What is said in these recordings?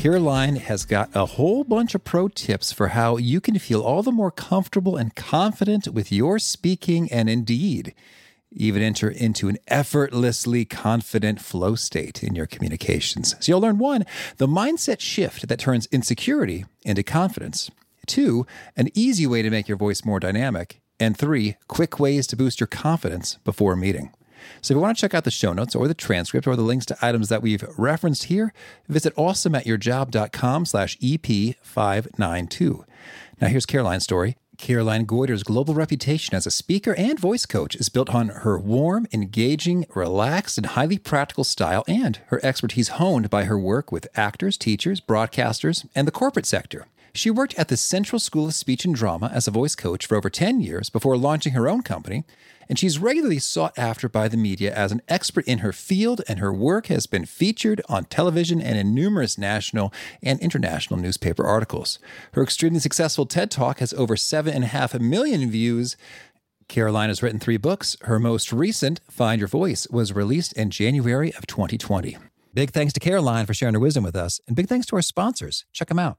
Caroline has got a whole bunch of pro tips for how you can feel all the more comfortable and confident with your speaking and indeed even enter into an effortlessly confident flow state in your communications. So you'll learn one, the mindset shift that turns insecurity into confidence. Two, an easy way to make your voice more dynamic. And three, quick ways to boost your confidence before a meeting. So if you want to check out the show notes or the transcript or the links to items that we've referenced here, visit awesomeatyourjob.com slash EP592. Now here's Caroline's story. Caroline Goyder's global reputation as a speaker and voice coach is built on her warm, engaging, relaxed, and highly practical style and her expertise honed by her work with actors, teachers, broadcasters, and the corporate sector. She worked at the Central School of Speech and Drama as a voice coach for over 10 years before launching her own company, and she's regularly sought after by the media as an expert in her field, and her work has been featured on television and in numerous national and international newspaper articles. Her extremely successful TED Talk has over 7.5 million views. Caroline has written three books. Her most recent, Find Your Voice, was released in January of 2020. Big thanks to Caroline for sharing her wisdom with us, and big thanks to our sponsors. Check them out.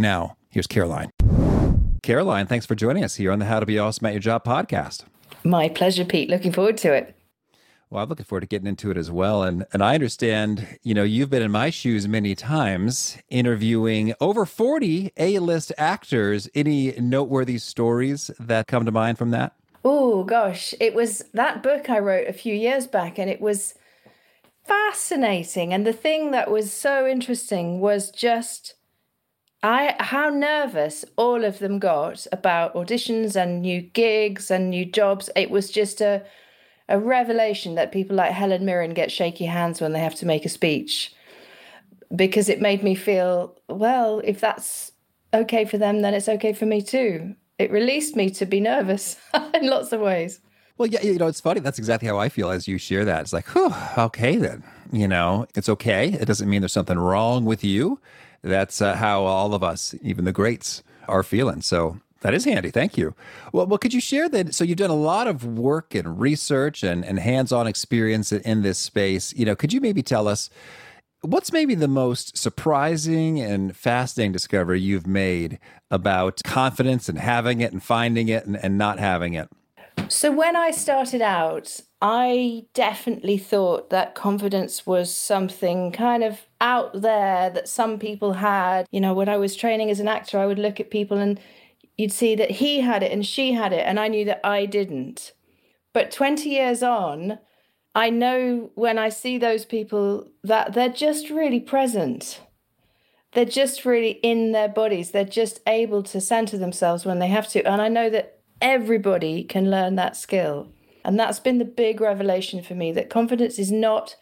Now, here's Caroline. Caroline, thanks for joining us here on the How to Be Awesome at Your Job podcast. My pleasure, Pete. Looking forward to it. Well, I'm looking forward to getting into it as well. And and I understand, you know, you've been in my shoes many times interviewing over 40 A-list actors. Any noteworthy stories that come to mind from that? Oh gosh, it was that book I wrote a few years back and it was fascinating. And the thing that was so interesting was just I how nervous all of them got about auditions and new gigs and new jobs. It was just a a revelation that people like Helen Mirren get shaky hands when they have to make a speech. Because it made me feel, well, if that's okay for them, then it's okay for me too. It released me to be nervous in lots of ways. Well, yeah, you know, it's funny. That's exactly how I feel as you share that. It's like, okay, then. You know, it's okay. It doesn't mean there's something wrong with you that's uh, how all of us, even the greats, are feeling. So that is handy. Thank you. Well, well, could you share that? So you've done a lot of work and research and, and hands-on experience in, this space. You know, could you maybe tell us what's maybe the most surprising and fascinating discovery you've made about confidence and having it and finding it and, and not having it? So when I started out, I definitely thought that confidence was something kind of out there that some people had. You know, when I was training as an actor, I would look at people and you'd see that he had it and she had it, and I knew that I didn't. But 20 years on, I know when I see those people that they're just really present. They're just really in their bodies. They're just able to center themselves when they have to. And I know that everybody can learn that skill. And that's been the big revelation for me that confidence is not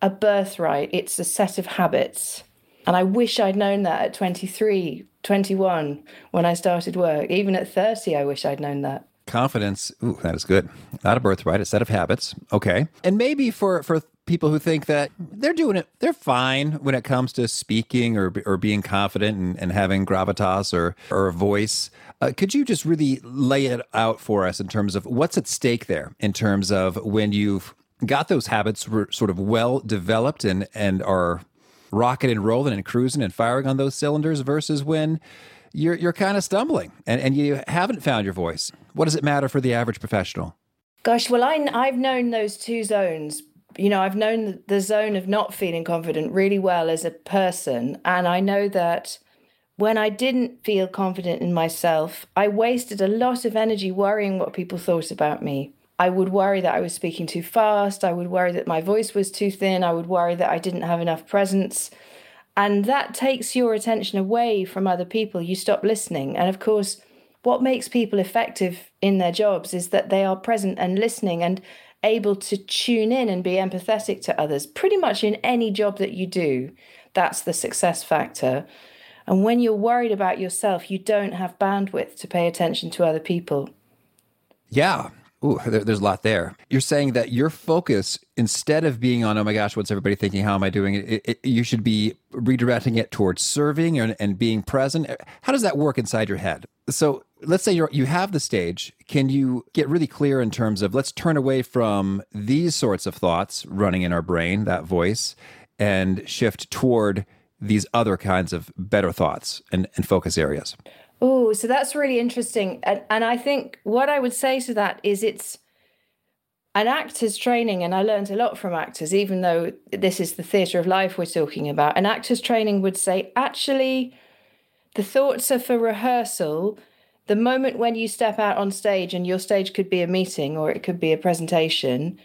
a birthright, it's a set of habits. And I wish I'd known that at 23, 21 when I started work. Even at 30, I wish I'd known that. Confidence, ooh, that is good. Not a birthright, a set of habits. Okay. And maybe for for people who think that they're doing it, they're fine when it comes to speaking or, or being confident and, and having gravitas or, or a voice. Uh, could you just really lay it out for us in terms of what's at stake there, in terms of when you've got those habits sort of well developed and, and are rocking and rolling and cruising and firing on those cylinders versus when you're, you're kind of stumbling and, and you haven't found your voice? What does it matter for the average professional? Gosh, well, I, I've known those two zones. You know, I've known the zone of not feeling confident really well as a person. And I know that when I didn't feel confident in myself, I wasted a lot of energy worrying what people thought about me. I would worry that I was speaking too fast. I would worry that my voice was too thin. I would worry that I didn't have enough presence. And that takes your attention away from other people. You stop listening. And of course, what makes people effective in their jobs is that they are present and listening and able to tune in and be empathetic to others pretty much in any job that you do. That's the success factor. And when you're worried about yourself, you don't have bandwidth to pay attention to other people. Yeah. Ooh, there, there's a lot there. You're saying that your focus, instead of being on, oh my gosh, what's everybody thinking? How am I doing? It, it, you should be redirecting it towards serving and, and being present. How does that work inside your head? So let's say you you have the stage. Can you get really clear in terms of let's turn away from these sorts of thoughts running in our brain, that voice, and shift toward these other kinds of better thoughts and, and focus areas? Oh, so that's really interesting. And, and I think what I would say to that is it's an actor's training, and I learned a lot from actors, even though this is the theatre of life we're talking about. An actor's training would say, actually, the thoughts are for rehearsal the moment when you step out on stage and your stage could be a meeting or it could be a presentation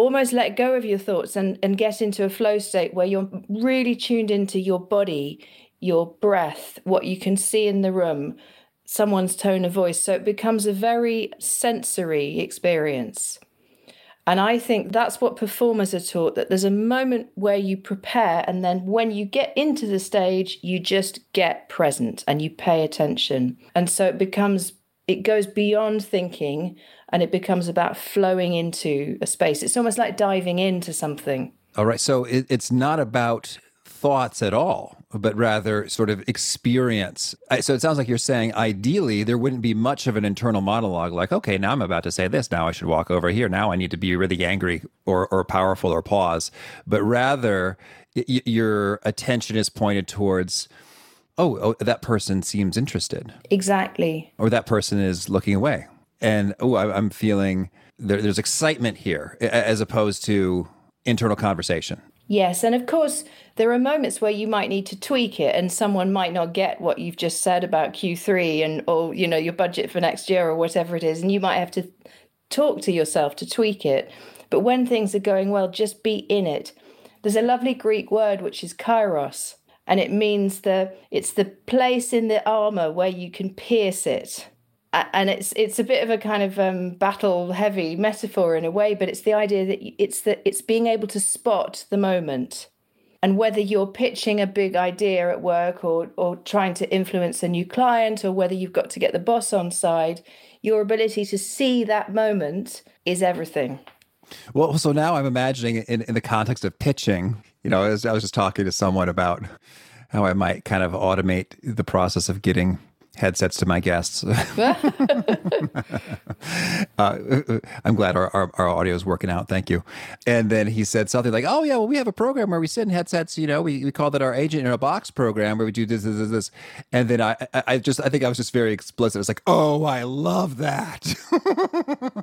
almost let go of your thoughts and, and get into a flow state where you're really tuned into your body your breath what you can see in the room someone's tone of voice so it becomes a very sensory experience and I think that's what performers are taught that there's a moment where you prepare, and then when you get into the stage, you just get present and you pay attention. And so it becomes, it goes beyond thinking and it becomes about flowing into a space. It's almost like diving into something. All right. So it, it's not about thoughts at all, but rather sort of experience. So it sounds like you're saying ideally there wouldn't be much of an internal monologue like, okay, now I'm about to say this. Now I should walk over here. Now I need to be really angry or, or powerful or pause. But rather, y- your attention is pointed towards, oh, oh, that person seems interested. Exactly. Or that person is looking away. And oh, I, I'm feeling there, there's excitement here as opposed to internal conversation. Yes, and of course, there are moments where you might need to tweak it, and someone might not get what you've just said about Q3 and or you know your budget for next year or whatever it is, and you might have to talk to yourself to tweak it. But when things are going well, just be in it. There's a lovely Greek word which is kairos, and it means the it's the place in the armor where you can pierce it and it's it's a bit of a kind of um, battle heavy metaphor in a way, but it's the idea that it's that it's being able to spot the moment, and whether you're pitching a big idea at work or or trying to influence a new client, or whether you've got to get the boss on side, your ability to see that moment is everything. Well, so now I'm imagining in, in the context of pitching, you know, as I was just talking to someone about how I might kind of automate the process of getting headsets to my guests. uh, I'm glad our, our, our, audio is working out. Thank you. And then he said something like, "Oh yeah, well we have a program where we sit in headsets. You know, we, we call that our agent in a box program where we do this, this, this, this." And then I, I just, I think I was just very explicit. I was like, "Oh, I love that."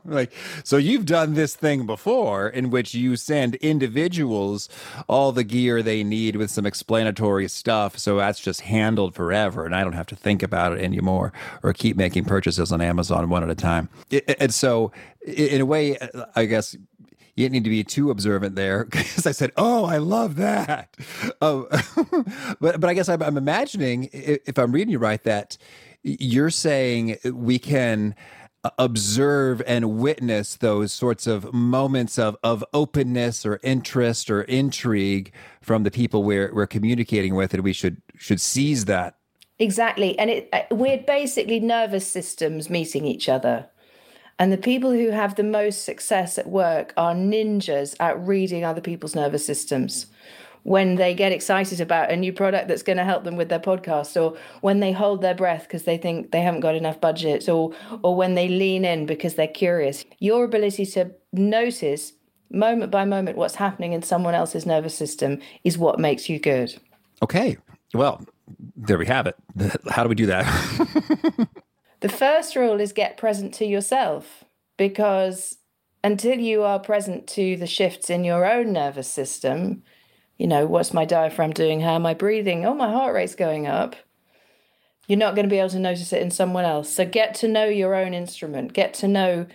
like, so you've done this thing before in which you send individuals all the gear they need with some explanatory stuff, so that's just handled forever, and I don't have to think about it anymore or keep making purchases on Amazon one at a time. And so, in a way, I guess you didn't need to be too observant there because I said, "Oh, I love that." Um, but but I guess I'm, I'm imagining, if I'm reading you right, that you're saying we can observe and witness those sorts of moments of, of openness or interest or intrigue from the people we're, we're communicating with and we should should seize that Exactly. And it, uh, we're basically nervous systems meeting each other. And the people who have the most success at work are ninjas at reading other people's nervous systems. When they get excited about a new product that's going to help them with their podcast, or when they hold their breath because they think they haven't got enough budget, or or when they lean in because they're curious, your ability to notice moment by moment what's happening in someone else's nervous system is what makes you good. Okay. Well, there we have it. How do we do that? The first rule is get present to yourself because until you are present to the shifts in your own nervous system, you know, what's my diaphragm doing? How am I breathing? Oh, my heart rate's going up. You're not going to be able to notice it in someone else. So get to know your own instrument, get to know,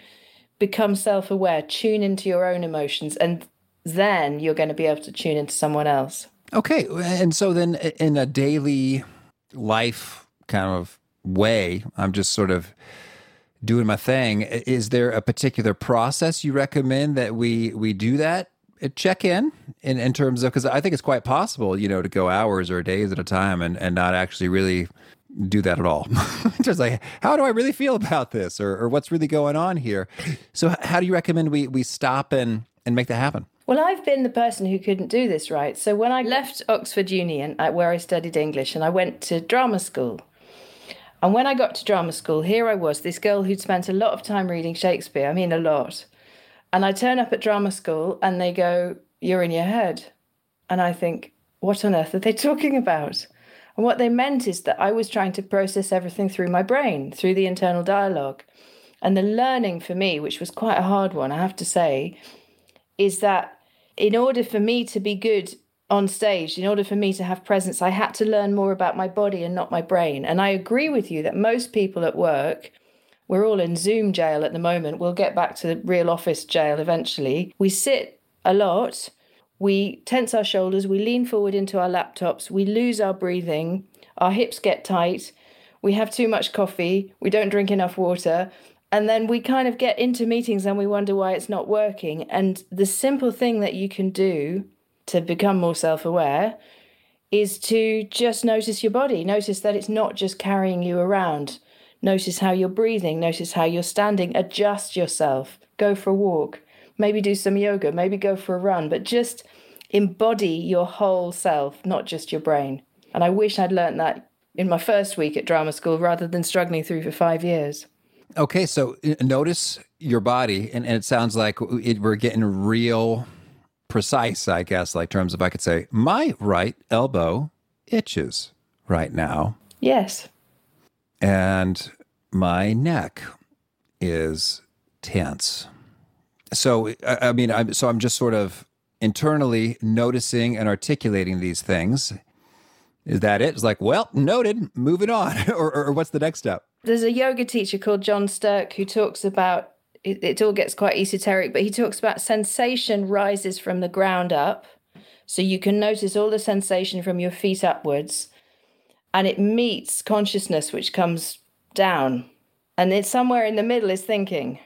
become self aware, tune into your own emotions, and then you're going to be able to tune into someone else. Okay. And so then in a daily life kind of way. I'm just sort of doing my thing. Is there a particular process you recommend that we we do that? Check in, in in terms of because I think it's quite possible, you know, to go hours or days at a time and and not actually really do that at all. just like, how do I really feel about this, or or what's really going on here? So, how do you recommend we we stop and and make that happen? Well, I've been the person who couldn't do this, right? So when I left Oxford Union, uh, where I studied English, and I went to drama school, and when I got to drama school, here I was, this girl who'd spent a lot of time reading Shakespeare. I mean, a lot. And I turn up at drama school and they go, You're in your head. And I think, What on earth are they talking about? And what they meant is that I was trying to process everything through my brain, through the internal dialogue. And the learning for me, which was quite a hard one, I have to say, is that in order for me to be good on stage, in order for me to have presence, I had to learn more about my body and not my brain. And I agree with you that most people at work, we're all in Zoom jail at the moment. We'll get back to real office jail eventually. We sit a lot, we tense our shoulders, we lean forward into our laptops, we lose our breathing, our hips get tight, we have too much coffee, we don't drink enough water. And then we kind of get into meetings and we wonder why it's not working. And the simple thing that you can do to become more self aware is to just notice your body. Notice that it's not just carrying you around. Notice how you're breathing. Notice how you're standing. Adjust yourself. Go for a walk. Maybe do some yoga. Maybe go for a run. But just embody your whole self, not just your brain. And I wish I'd learned that in my first week at drama school rather than struggling through for five years. Okay, so uh, notice your body, and, and it sounds like it, we're getting real precise, I guess, like terms of I could say, my right elbow itches right now. Yes. And my neck is tense. So, I mean, I'm, so I'm just sort of internally noticing and articulating these things. Is that it? It's like, well, noted, moving on. or, or, what's the next step? There's a yoga teacher called John Stirk who talks about it, it all gets quite esoteric, but he talks about sensation rises from the ground up. So you can notice all the sensation from your feet upwards, and it meets consciousness, which comes down. And it's somewhere in the middle is thinking.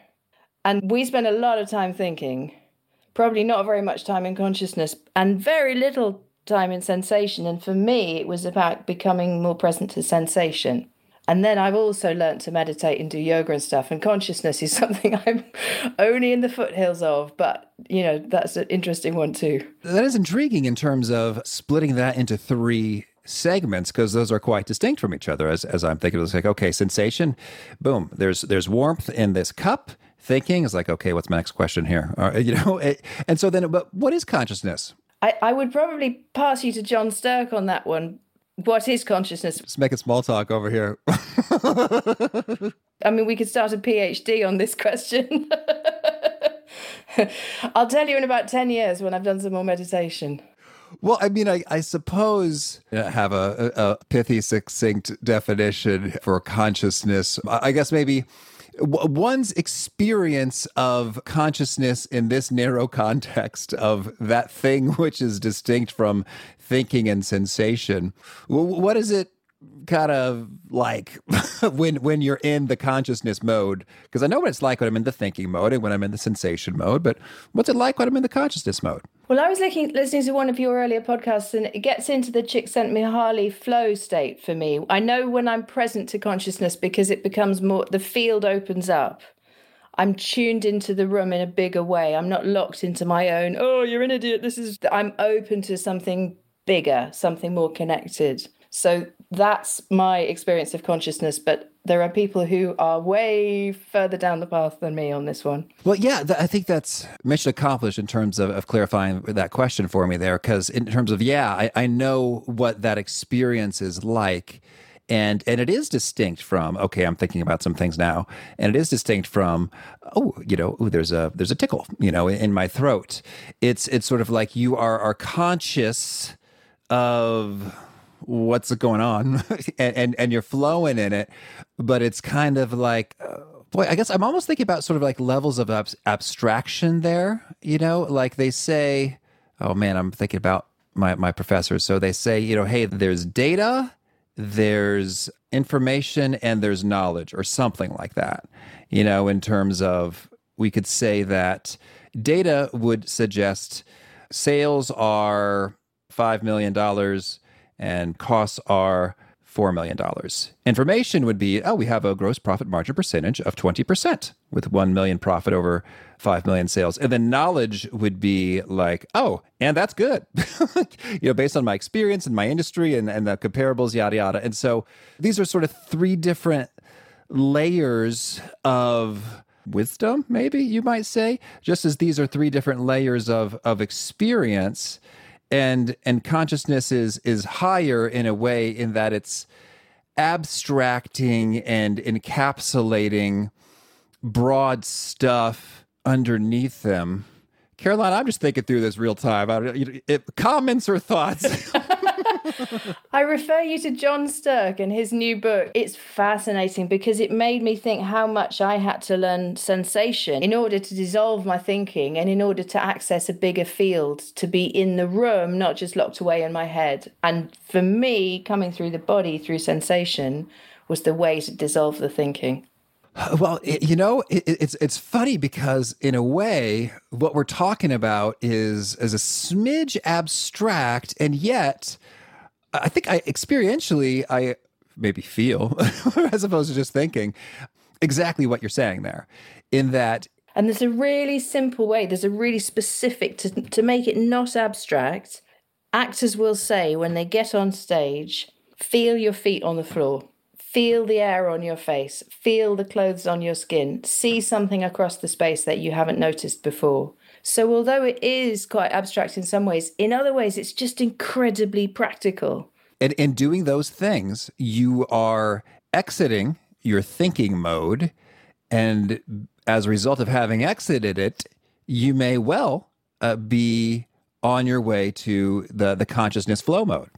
And we spend a lot of time thinking, probably not very much time in consciousness, and very little time in sensation. And for me, it was about becoming more present to sensation. And then I've also learned to meditate and do yoga and stuff. And consciousness is something I'm only in the foothills of, but you know, that's an interesting one too. That is intriguing in terms of splitting that into three segments because those are quite distinct from each other as, as I'm thinking it's like, okay, sensation, boom, there's there's warmth in this cup. Thinking is like, okay, what's my next question here? Or, you know, and so then, but what is consciousness? I, I would probably pass you to John Stirk on that one what is consciousness? Just making small talk over here. I mean, we could start a PhD on this question. I'll tell you in about 10 years when I've done some more meditation. Well, I mean, I, I suppose I have a, a pithy, succinct definition for consciousness. I guess maybe one's experience of consciousness in this narrow context of that thing which is distinct from thinking and sensation. What is it kind of like when when you're in the consciousness mode? Because I know what it's like when I'm in the thinking mode and when I'm in the sensation mode, but what's it like when I'm in the consciousness mode? Well, I was looking, listening to one of your earlier podcasts, and it gets into the Csikszentmihalyi flow state for me. I know when I'm present to consciousness because it becomes more, the field opens up. I'm tuned into the room in a bigger way. I'm not locked into my own, oh, you're an idiot. This is, I'm open to something bigger, something more connected. So that's my experience of consciousness. But there are people who are way further down the path than me on this one. Well, yeah, th- I think that's mission accomplished in terms of, of clarifying that question for me there. Because in terms of, yeah, I, I know what that experience is like and and it is distinct from okay i'm thinking about some things now and it is distinct from oh you know ooh, there's a there's a tickle you know in, in my throat it's it's sort of like you are are conscious of what's going on and, and, and you're flowing in it but it's kind of like uh, boy i guess i'm almost thinking about sort of like levels of ab- abstraction there you know? Like they say oh man i'm thinking about my, my professors. So they say you know hey there's data there's information and there's knowledge or something like that you know in terms of we could say that data would suggest sales are $5 million and costs are $4 million. Information would be, oh, we have a gross profit margin percentage of 20% with 1 million profit over 5 million sales. And then knowledge would be like, oh, and that's good, you know, based on my experience and my industry and, and the comparables, yada, yada. And so these are sort of three different layers of wisdom, maybe you might say, just as these are three different layers of, of experience and and consciousness is is higher in a way in that it's abstracting and encapsulating broad stuff underneath them. Caroline, I'm just thinking through this real time. I, it, comments or thoughts? I refer you to John Stirk and his new book. It's fascinating because it made me think how much I had to learn sensation in order to dissolve my thinking and in order to access a bigger field, to be in the room, not just locked away in my head. And for me, coming through the body through sensation was the way to dissolve the thinking. Uh, well, you know, it's it's funny because in a way, what we're talking about is is a smidge abstract, and yet I think I experientially I maybe feel as opposed to just thinking exactly what you're saying there in that and there's a really simple way there's a really specific to to make it not abstract actors will say when they get on stage feel your feet on the floor. Feel the air on your face. Feel the clothes on your skin. See something across the space that you haven't noticed before so, although it is quite abstract in some ways, in other ways, it's just incredibly practical. And in doing those things, you are exiting your thinking mode. And as a result of having exited it, you may well uh, be on your way to the, the consciousness flow mode.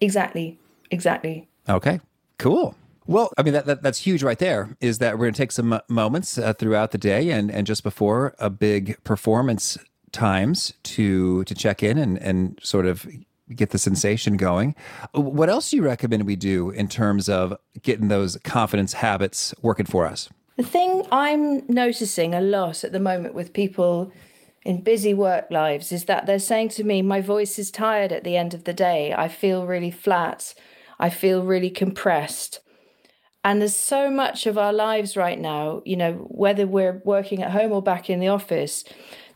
Exactly. Exactly. Okay. Cool. Well, I mean that, that, that's huge right there. Is that we're going to take some moments uh, throughout the day and and just before a big performance times to to check in and and sort of get the sensation going. What else do you recommend we do in terms of getting those confidence habits working for us? The thing I'm noticing a lot at the moment with people in busy work lives is that they're saying to me, My voice is tired at the end of the day. I feel really flat. I feel really compressed. And there's so much of our lives right now, you know, whether we're working at home or back in the office,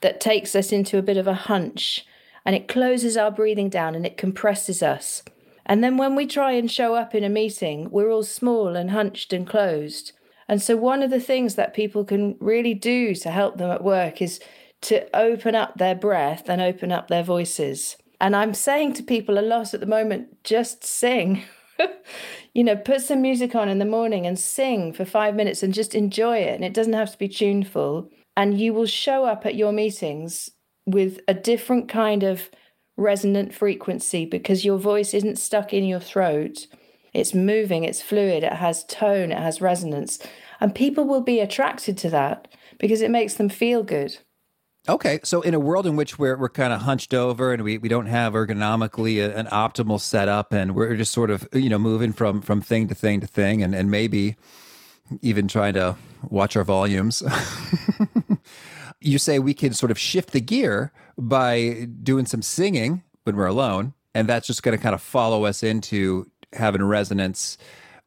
that takes us into a bit of a hunch and it closes our breathing down and it compresses us. And then when we try and show up in a meeting, we're all small and hunched and closed. And so, one of the things that people can really do to help them at work is to open up their breath and open up their voices. And I'm saying to people a lot at the moment just sing. you know, put some music on in the morning and sing for five minutes and just enjoy it. And it doesn't have to be tuneful. And you will show up at your meetings with a different kind of resonant frequency because your voice isn't stuck in your throat. It's moving, it's fluid, it has tone, it has resonance. And people will be attracted to that because it makes them feel good. Okay, so in a world in which we're we're kind of hunched over and we, we don't have ergonomically a, an optimal setup and we're just sort of you know moving from from thing to thing to thing and and maybe even trying to watch our volumes. you say we can sort of shift the gear by doing some singing when we're alone, and that's just going to kind of follow us into having resonance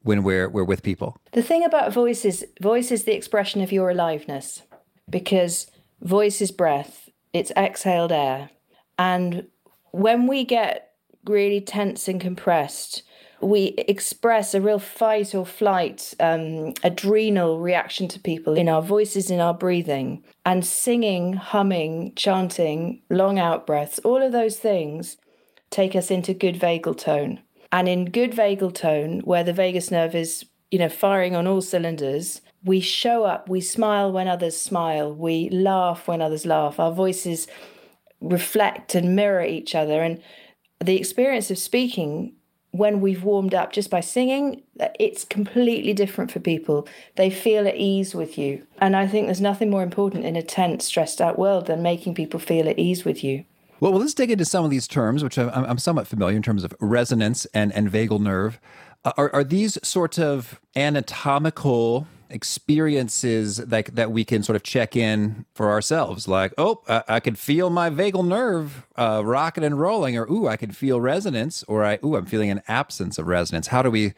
when we're we're with people. The thing about voice is voice is the expression of your aliveness. because voice is breath, it's exhaled air. And when we get really tense and compressed, we express a real fight or flight, um, adrenal reaction to people in our voices, in our breathing, and singing, humming, chanting, long out breaths, all of those things take us into good vagal tone. And in good vagal tone, where the vagus nerve is, you know, firing on all cylinders, we show up, we smile when others smile, we laugh when others laugh. Our voices reflect and mirror each other. And the experience of speaking when we've warmed up just by singing, it's completely different for people. They feel at ease with you. And I think there's nothing more important in a tense, stressed out world than making people feel at ease with you. Well, well let's dig into some of these terms, which I'm, I'm somewhat familiar in terms of resonance and, and vagal nerve. Uh, are, are these sorts of anatomical experiences that that we can sort of check in for ourselves like oh i, I could feel my vagal nerve uh, rocking and rolling or ooh i could feel resonance or i ooh i'm feeling an absence of resonance how do we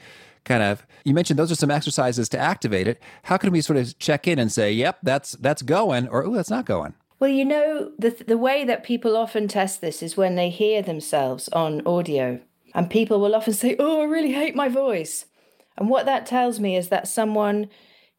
kind of you mentioned those are some exercises to activate it how can we sort of check in and say yep that's that's going or ooh that's not going well, you know, the, the way that people often test this is when they hear themselves on audio. And people will often say, Oh, I really hate my voice. And what that tells me is that someone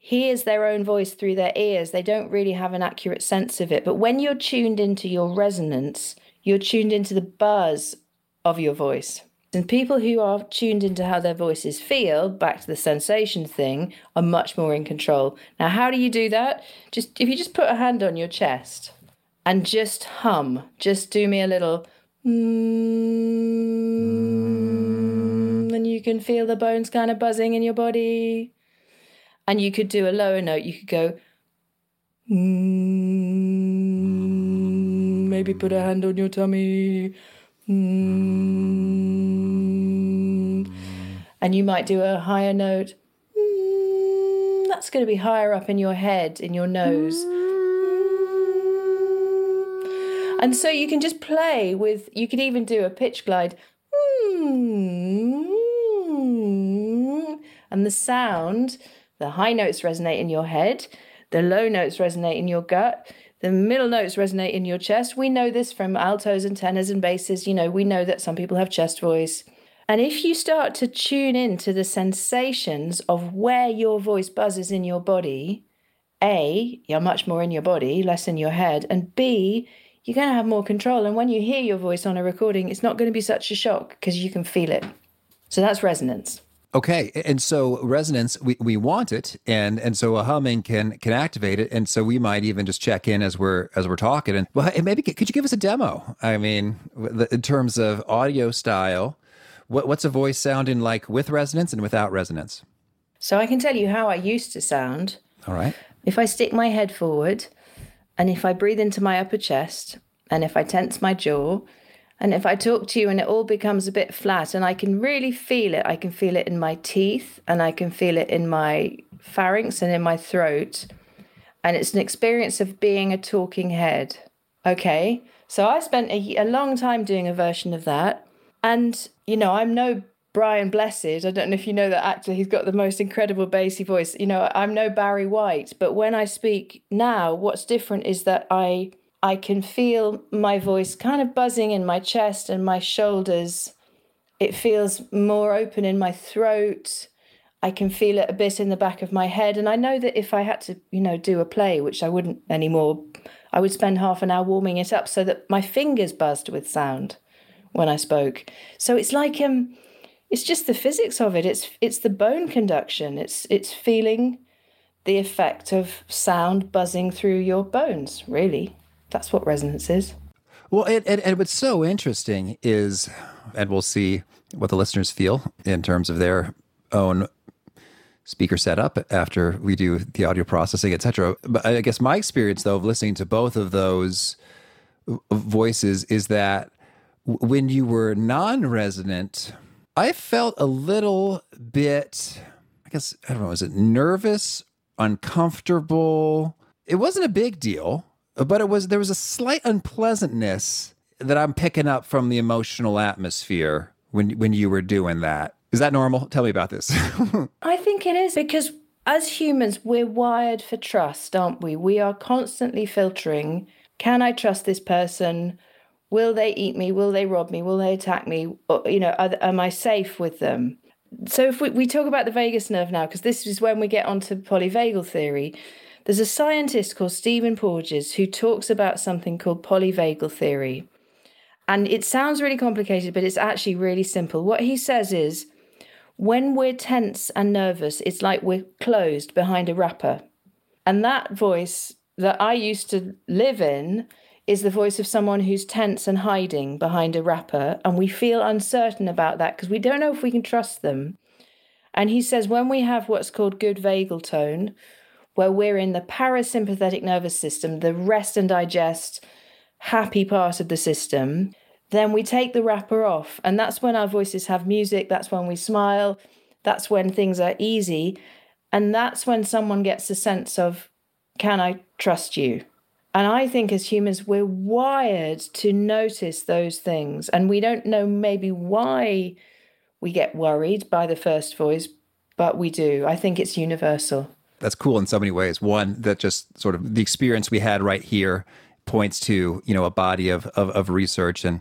hears their own voice through their ears, they don't really have an accurate sense of it. But when you're tuned into your resonance, you're tuned into the buzz of your voice. And people who are tuned into how their voices feel, back to the sensation thing, are much more in control. Now, how do you do that? Just if you just put a hand on your chest and just hum, just do me a little mm, and you can feel the bones kind of buzzing in your body. And you could do a lower note. You could go, mm, maybe put a hand on your tummy. Mm, and you might do a higher note. Mm, that's going to be higher up in your head, in your nose. And so you can just play with, you could even do a pitch glide. And the sound the high notes resonate in your head, the low notes resonate in your gut, the middle notes resonate in your chest. We know this from altos and tenors and basses. You know, we know that some people have chest voice. And if you start to tune in to the sensations of where your voice buzzes in your body, A, you're much more in your body, less in your head, and B, you're going to have more control. And when you hear your voice on a recording, it's not going to be such a shock because you can feel it. So that's resonance. Okay, and so resonance, we, we want it, and and so a humming can can activate it, and so we might even just check in as we're as we're talking, and well, maybe could you give us a demo? I mean, in terms of audio style, what what's a voice sounding like with resonance and without resonance? So I can tell you how I used to sound. All right. If I stick my head forward, and if I breathe into my upper chest, and if I tense my jaw, and if I talk to you and it all becomes a bit flat and I can really feel it, I can feel it in my teeth and I can feel it in my pharynx and in my throat. And it's an experience of being a talking head. Okay. So I spent a, a long time doing a version of that. And, you know, I'm no Brian Blessed. I don't know if you know that actor. He's got the most incredible bassy voice. You know, I'm no Barry White. But when I speak now, what's different is that I I can feel my voice kind of buzzing in my chest and my shoulders. It feels more open in my throat. I can feel it a bit in the back of my head. And I know that if I had to, you know, do a play, which I wouldn't anymore, I would spend half an hour warming it up so that my fingers buzzed with sound when I spoke. So it's like um it's just the physics of it. It's it's the bone conduction. It's it's feeling the effect of sound buzzing through your bones, really. That's what resonance is. Well, and, and, and what's so interesting is, and we'll see what the listeners feel in terms of their own speaker setup after we do the audio processing, etc. But I guess my experience, though, of listening to both of those voices is that when you were non-resonant, I felt a little bit, I guess, I don't know, is it nervous, uncomfortable? It wasn't a big deal but it was there was a slight unpleasantness that I'm picking up from the emotional atmosphere when when you were doing that. Is that normal? Tell me about this. I think it is because as humans, we're wired for trust, aren't we? We are constantly filtering can I trust this person? Will they eat me? Will they rob me? Will they attack me? Or, you know, are, am I safe with them? So if we, we talk about the vagus nerve now, because this is when we get onto polyvagal theory, there's a scientist called Stephen Porges who talks about something called polyvagal theory. And it sounds really complicated, but it's actually really simple. What he says is when we're tense and nervous, it's like we're closed behind a wrapper. And that voice that I used to live in is the voice of someone who's tense and hiding behind a wrapper. And we feel uncertain about that because we don't know if we can trust them. And he says when we have what's called good vagal tone, where we're in the parasympathetic nervous system, the rest and digest, happy part of the system, then we take the wrapper off. And that's when our voices have music, that's when we smile, that's when things are easy. And that's when someone gets a sense of, can I trust you? And I think as humans, we're wired to notice those things. And we don't know maybe why we get worried by the first voice, but we do. I think it's universal. That's cool in so many ways. One, that just sort of the experience we had right here points to, you know, a body of, of, of research and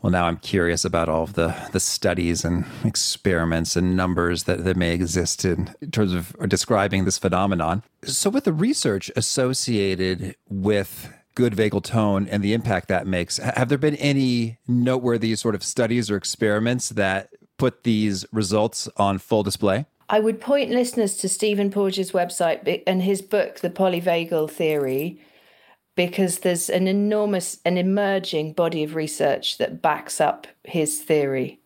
well, now I'm curious about all of the, the studies and experiments and numbers that, that may exist in, in terms of describing this phenomenon. So, with the research associated with good vagal tone and the impact that makes, have there been any noteworthy sort of studies or experiments that put these results on full display? I would point listeners to Stephen Porges' website and his book, The Polyvagal Theory, because there's an enormous an emerging body of research that backs up his theory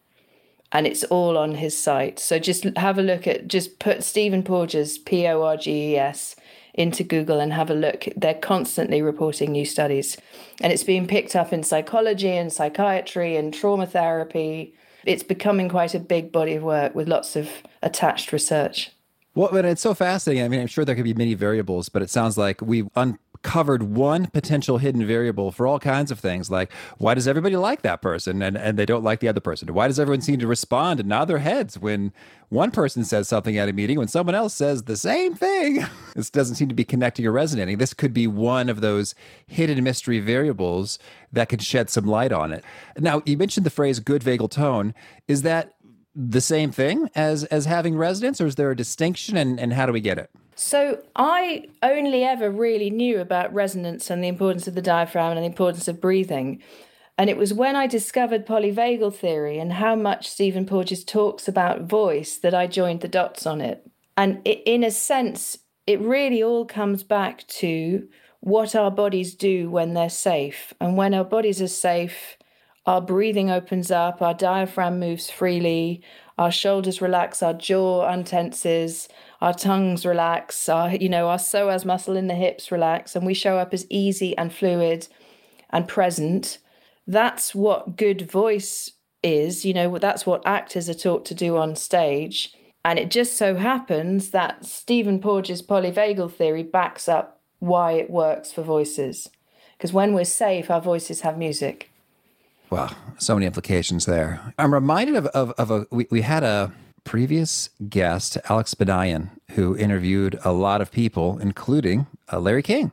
and it's all on his site. So just have a look at just put stephen porges p-o-r-g-e-s into google and have a look. They're constantly reporting new studies and it's being picked up in psychology and psychiatry and trauma therapy it's becoming quite a big body of work with lots of attached research well, but it's so fascinating. I mean, I'm sure there could be many variables, but it sounds like we've un- covered one potential hidden variable for all kinds of things like why does everybody like that person and, and they don't like the other person? Why does everyone seem to respond and nod their heads when one person says something at a meeting when someone else says the same thing? this doesn't seem to be connecting or resonating. This could be one of those hidden mystery variables that could shed some light on it. Now, you mentioned the phrase good vagal tone. Is that the same thing as as having resonance or is there a distinction and, and how do we get it? So I only ever really knew about resonance and the importance of the diaphragm and the importance of breathing. And it was when I discovered polyvagal theory and how much Stephen Porges talks about voice that I joined the dots on it. And it, in a sense, it really all comes back to what our bodies do when they're safe. And when our bodies are safe, our breathing opens up, our diaphragm moves freely, our shoulders relax, our jaw untenses, our tongues relax, our you know our psoas muscle in the hips relax, and we show up as easy and fluid and present. That's what good voice is. You know that's what actors are taught to do on stage. And it just so happens that Stephen Porges' polyvagal theory backs up why it works for voices. Because when we're safe, our voices have music. Well, so many implications there. I'm reminded of, of, of a, we, we had a previous guest, Alex Banayan, who interviewed a lot of people, including uh, Larry King.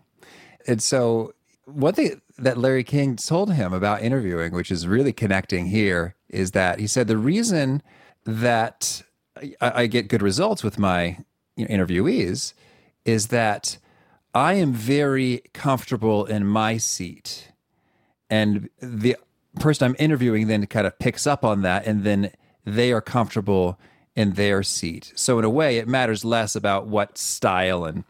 And so, one thing that Larry King told him about interviewing, which is really connecting here, is that he said the reason that I, I get good results with my you know, interviewees is that I am very comfortable in my seat. And the person I'm interviewing then kind of picks up on that, and then they are comfortable in their seat. So in a way, it matters less about what style and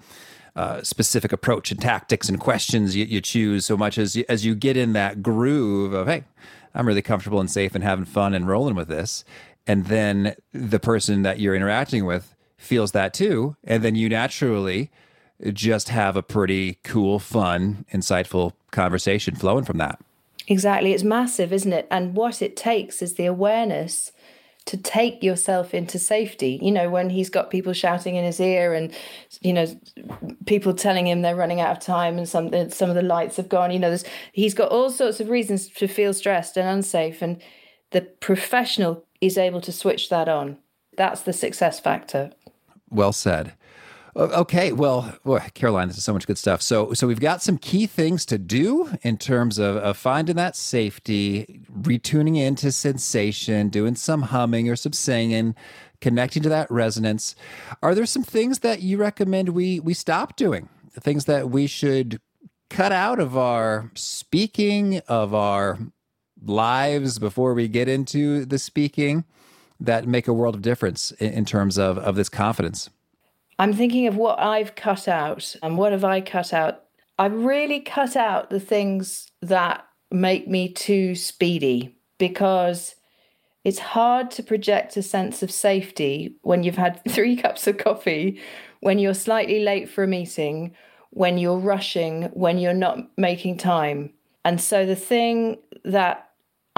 uh, specific approach and tactics and questions you, you choose, so much as you, as you get in that groove of hey, I'm really comfortable and safe and having fun and rolling with this, and then the person that you're interacting with feels that too, and then you naturally just have a pretty cool, fun, insightful conversation flowing from that. Exactly. It's massive, isn't it? And what it takes is the awareness to take yourself into safety. You know, when he's got people shouting in his ear and, you know, people telling him they're running out of time and some some of the lights have gone. You know, he's got all sorts of reasons to feel stressed and unsafe, and the professional is able to switch that on. That's the success factor. Well said. Okay, well, Caroline, this is so much good stuff. So, so we've got some key things to do in terms of, of finding that safety, retuning into sensation, doing some humming or some singing, connecting to that resonance. Are there some things that you recommend we we stop doing? Things that we should cut out of our speaking of our lives before we get into the speaking that make a world of difference in, in terms of of this confidence. I'm thinking of what I've cut out and what have I cut out? I've really cut out the things that make me too speedy because it's hard to project a sense of safety when you've had three cups of coffee, when you're slightly late for a meeting, when you're rushing, when you're not making time. And so the thing that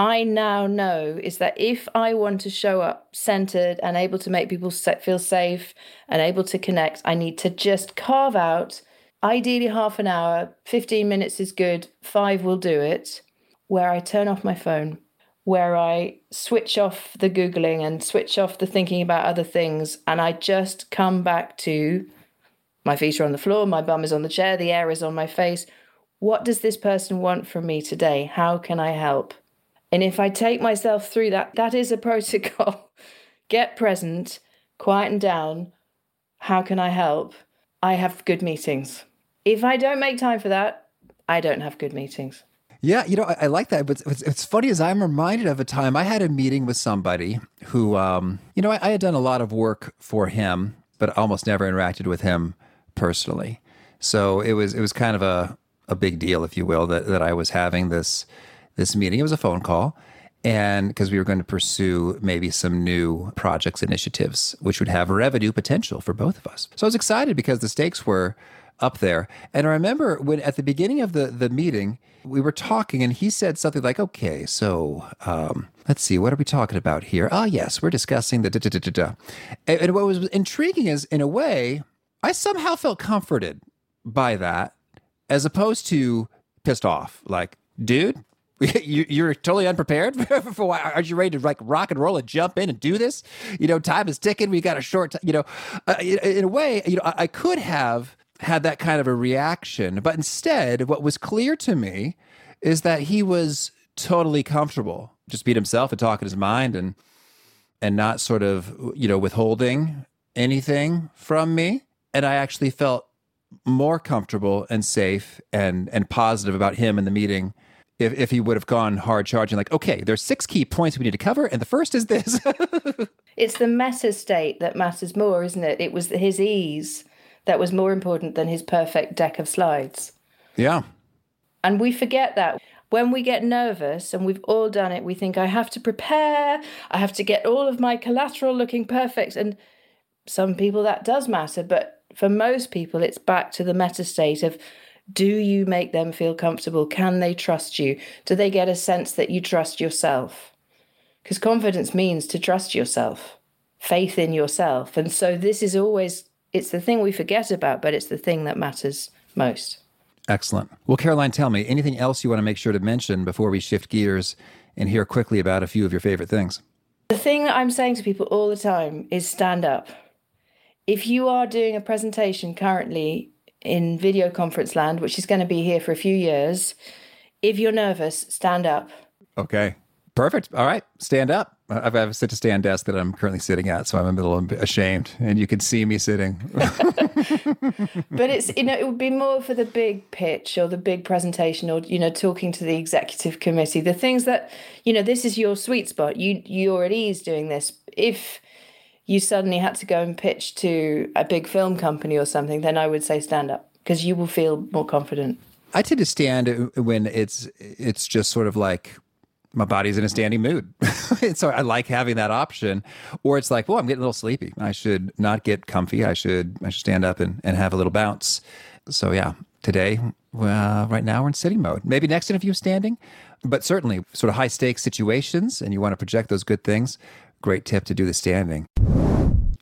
I now know is that if I want to show up centered and able to make people feel safe and able to connect, I need to just carve out, ideally half an hour, 15 minutes is good, five will do it, where I turn off my phone, where I switch off the Googling and switch off the thinking about other things. And I just come back to my feet are on the floor, my bum is on the chair, the air is on my face. What does this person want from me today? How can I help? And if I take myself through that, that is a protocol. Get present, quieten down. How can I help? I have good meetings. If I don't make time for that, I don't have good meetings. Yeah, you know, I, I like that. But it's, it's, funny as I'm reminded of a time I had a meeting with somebody who, um, you know, I, I had done a lot of work for him, but almost never interacted with him personally. So it was it was kind of a a big deal, if you will, that that I was having this this meeting. It was a phone call. And because we were going to pursue maybe some new projects, initiatives, which would have revenue potential for both of us. So I was excited because the stakes were up there. And I remember when at the beginning of the, the meeting, we were talking and he said something like, okay, so um, let's see, what are we talking about here? Ah, oh, yes, we're discussing the da da da da da. And, and what was intriguing is, in a way, I somehow felt comforted by that as opposed to pissed off. Like, dude, you, are totally unprepared for why aren't you ready to like rock and roll and jump in and do this? You know time is ticking. We got a short you know uh, in, a way you know I, I could have had that kind of a reaction but instead what was clear to me is that he was totally comfortable. Just being himself and talking his mind and and not sort of you know withholding anything from me. And i actually felt more comfortable and safe and and positive about him in the meeting if, if he would have gone hard charging, like, okay, there's six key points we need to cover, and the first is this. it's the meta state that matters more, isn't it? It was his ease that was more important than his perfect deck of slides. Yeah. And we forget that. When we get nervous, and we've all done it, we think, I have to prepare, I have to get all of my collateral looking perfect. And some people that does matter, but for most people, it's back to the meta state of do you make them feel comfortable? Can they trust you? Do they get a sense that you trust yourself? Because confidence means to trust yourself, faith in yourself. And so this is always, it's the thing we forget about, but it's the thing that matters most. Excellent. Well, Caroline, tell me anything else you want to make sure to mention before we shift gears and hear quickly about a few of your favorite things? The thing that I'm saying to people all the time is stand up. If you are doing a presentation currently in video conference land, which is going to be here for a few years. If you're nervous, stand up. Okay. Perfect. All right. Stand up. I've a sit to stand desk that I'm currently sitting at, so I'm a little ashamed, and you can see me sitting. but it's you know it would be more for the big pitch or the big presentation or you know talking to the executive committee, the things that you know this is your sweet spot. You you're at ease doing this. If you suddenly had to go and pitch to a big film company or something, then I would say stand up because you will feel more confident. I tend to stand when it's it's just sort of like my body's in a standing mood. so I like having that option. Or it's like, well, I'm getting a little sleepy. I should not get comfy. I should I should stand up and, and have a little bounce. So yeah, today, well, right now we're in sitting mode. Maybe next interview standing, but certainly sort of high stakes situations and you want to project those good things. Great tip to do the standing.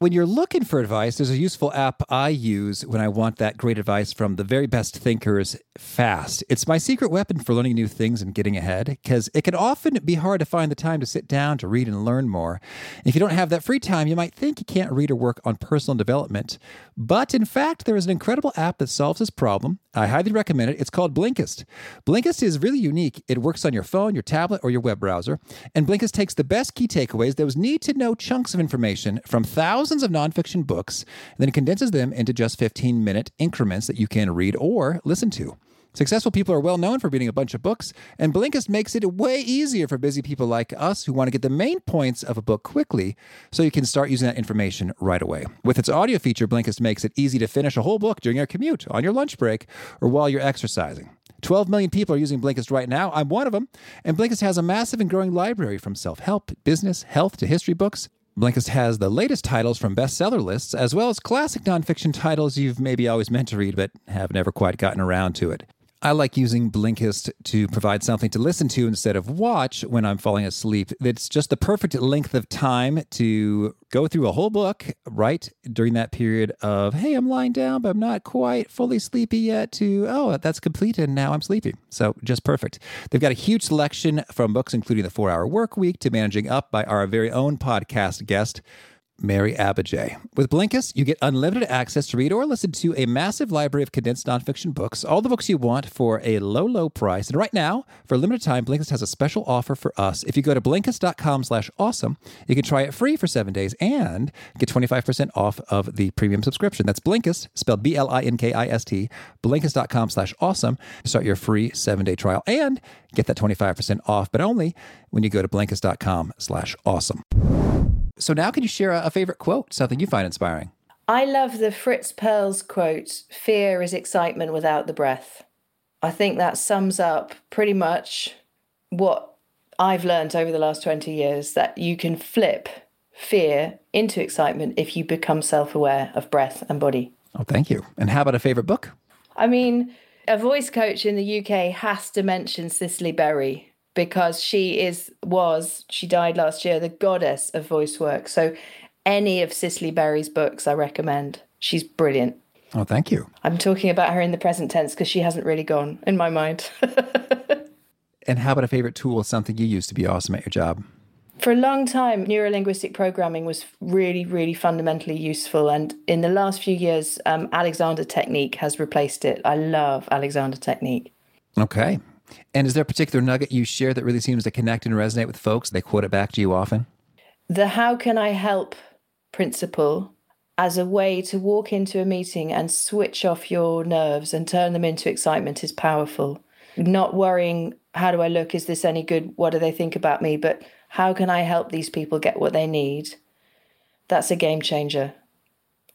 When you're looking for advice, there's a useful app I use when I want that great advice from the very best thinkers fast. It's my secret weapon for learning new things and getting ahead because it can often be hard to find the time to sit down to read and learn more. If you don't have that free time, you might think you can't read or work on personal development. But in fact, there is an incredible app that solves this problem. I highly recommend it. It's called Blinkist. Blinkist is really unique. It works on your phone, your tablet, or your web browser. And Blinkist takes the best key takeaways, those need to know chunks of information from thousands of nonfiction books, and then condenses them into just 15 minute increments that you can read or listen to. Successful people are well known for reading a bunch of books, and Blinkist makes it way easier for busy people like us who want to get the main points of a book quickly so you can start using that information right away. With its audio feature, Blinkist makes it easy to finish a whole book during your commute, on your lunch break, or while you're exercising. 12 million people are using Blinkist right now. I'm one of them. And Blinkist has a massive and growing library from self help, business, health to history books. Blinkist has the latest titles from bestseller lists, as well as classic nonfiction titles you've maybe always meant to read but have never quite gotten around to it. I like using Blinkist to provide something to listen to instead of watch when I'm falling asleep. It's just the perfect length of time to go through a whole book right during that period of, hey, I'm lying down, but I'm not quite fully sleepy yet, to, oh, that's completed and now I'm sleepy. So just perfect. They've got a huge selection from books, including The Four Hour Work Week to Managing Up by our very own podcast guest, Mary Abbajay. With Blinkist, you get unlimited access to read or listen to a massive library of condensed nonfiction books, all the books you want for a low, low price. And right now, for a limited time, Blinkist has a special offer for us. If you go to Blinkist.com slash awesome, you can try it free for seven days and get 25% off of the premium subscription. That's Blinkist, spelled B-L-I-N-K-I-S-T, Blinkist.com slash awesome to start your free seven-day trial and get that 25% off, but only when you go to Blinkist.com slash awesome. So now, can you share a, a favorite quote, something you find inspiring? I love the Fritz Perls quote fear is excitement without the breath. I think that sums up pretty much what I've learned over the last 20 years that you can flip fear into excitement if you become self aware of breath and body. Oh, thank you. And how about a favorite book? I mean, a voice coach in the UK has to mention Cicely Berry because she is was she died last year the goddess of voice work. So any of Cicely Berry's books I recommend. She's brilliant. Oh, thank you. I'm talking about her in the present tense because she hasn't really gone in my mind. and how about a favorite tool, something you use to be awesome at your job? For a long time, neurolinguistic programming was really, really fundamentally useful. And in the last few years, um, Alexander Technique has replaced it. I love Alexander Technique. Okay. And is there a particular nugget you share that really seems to connect and resonate with folks? They quote it back to you often? The how can I help principle as a way to walk into a meeting and switch off your nerves and turn them into excitement is powerful. Not worrying, how do I look? Is this any good? What do they think about me? But how can I help these people get what they need? That's a game changer.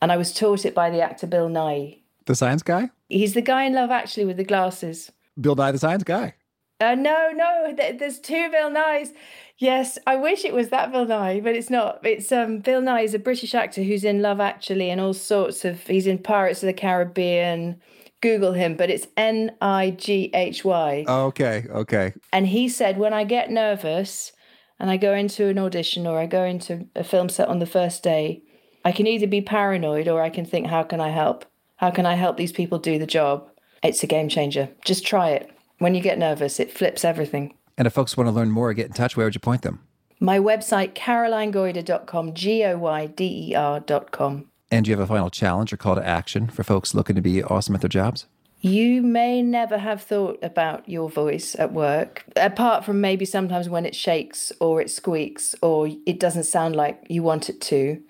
And I was taught it by the actor Bill Nighy. The science guy? He's the guy in Love Actually with the glasses. Bill Nye the Science Guy. Uh, no, no, there's two Bill Nyes. Yes, I wish it was that Bill Nye, but it's not. It's um, Bill Nighy is a British actor who's in Love Actually and all sorts of. He's in Pirates of the Caribbean. Google him, but it's N I G H Y. Okay, okay. And he said, when I get nervous and I go into an audition or I go into a film set on the first day, I can either be paranoid or I can think, how can I help? How can I help these people do the job? It's a game changer. Just try it. When you get nervous, it flips everything. And if folks want to learn more or get in touch, where would you point them? My website, carolinegoyder.com, G O Y D E R.com. And do you have a final challenge or call to action for folks looking to be awesome at their jobs? You may never have thought about your voice at work, apart from maybe sometimes when it shakes or it squeaks or it doesn't sound like you want it to.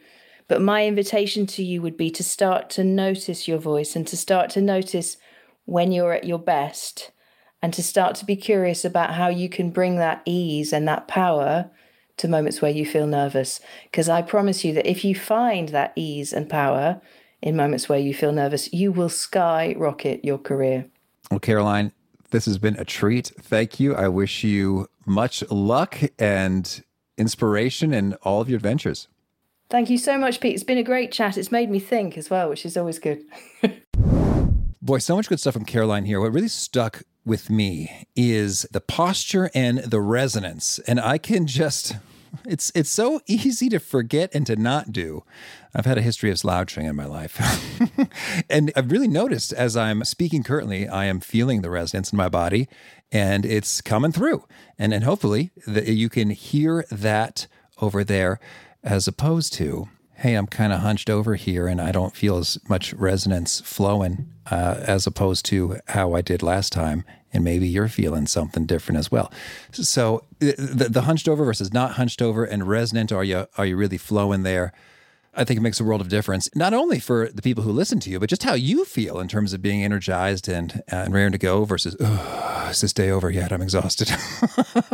But my invitation to you would be to start to notice your voice and to start to notice when you're at your best and to start to be curious about how you can bring that ease and that power to moments where you feel nervous. Because I promise you that if you find that ease and power in moments where you feel nervous, you will skyrocket your career. Well, Caroline, this has been a treat. Thank you. I wish you much luck and inspiration in all of your adventures. Thank you so much, Pete. It's been a great chat. It's made me think as well, which is always good. Boy, so much good stuff from Caroline here. What really stuck with me is the posture and the resonance. And I can just it's it's so easy to forget and to not do. I've had a history of slouching in my life. and I've really noticed as I'm speaking currently, I am feeling the resonance in my body and it's coming through. And and hopefully that you can hear that over there as opposed to hey, I'm kind of hunched over here and I don't feel as much resonance flowing uh, as opposed to how I did last time. And maybe you're feeling something different as well. So the, the hunched over versus not hunched over and resonant, are you, are you really flowing there? I think it makes a world of difference, not only for the people who listen to you, but just how you feel in terms of being energized and, uh, and raring to go versus, is this day over yet? I'm exhausted.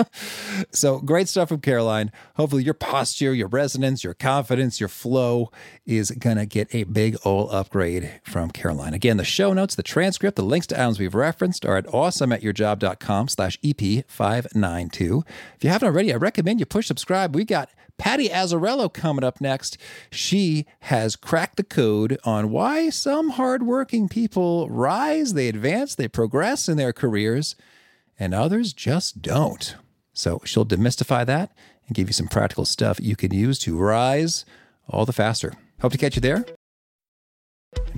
so great stuff from Caroline. Hopefully, your posture, your resonance, your confidence, your flow is going to get a big old upgrade from Caroline. Again, the show notes, the transcript, the links to items we've referenced are at awesomeatyourjob.com slash EP592. If you haven't already, I recommend you push subscribe. We got Patty Azzarello coming up next. She has cracked the code on why some hardworking people rise, they advance, they progress in their careers, and others just don't. So she'll demystify that and give you some practical stuff you can use to rise all the faster. Hope to catch you there.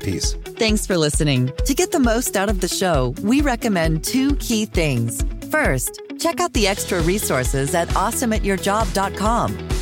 Peace. Thanks for listening. To get the most out of the show, we recommend two key things. First, check out the extra resources at awesomeatyourjob.com.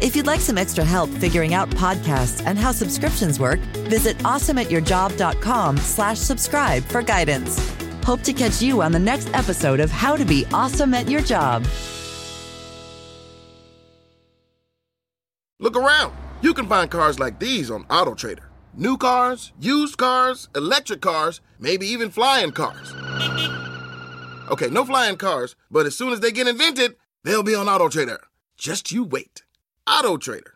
If you'd like some extra help figuring out podcasts and how subscriptions work, visit awesomeatyourjob.com slash subscribe for guidance. Hope to catch you on the next episode of How to Be Awesome at Your Job. Look around. You can find cars like these on AutoTrader. New cars, used cars, electric cars, maybe even flying cars. Okay, no flying cars, but as soon as they get invented, they'll be on AutoTrader. Just you wait. Auto Trader.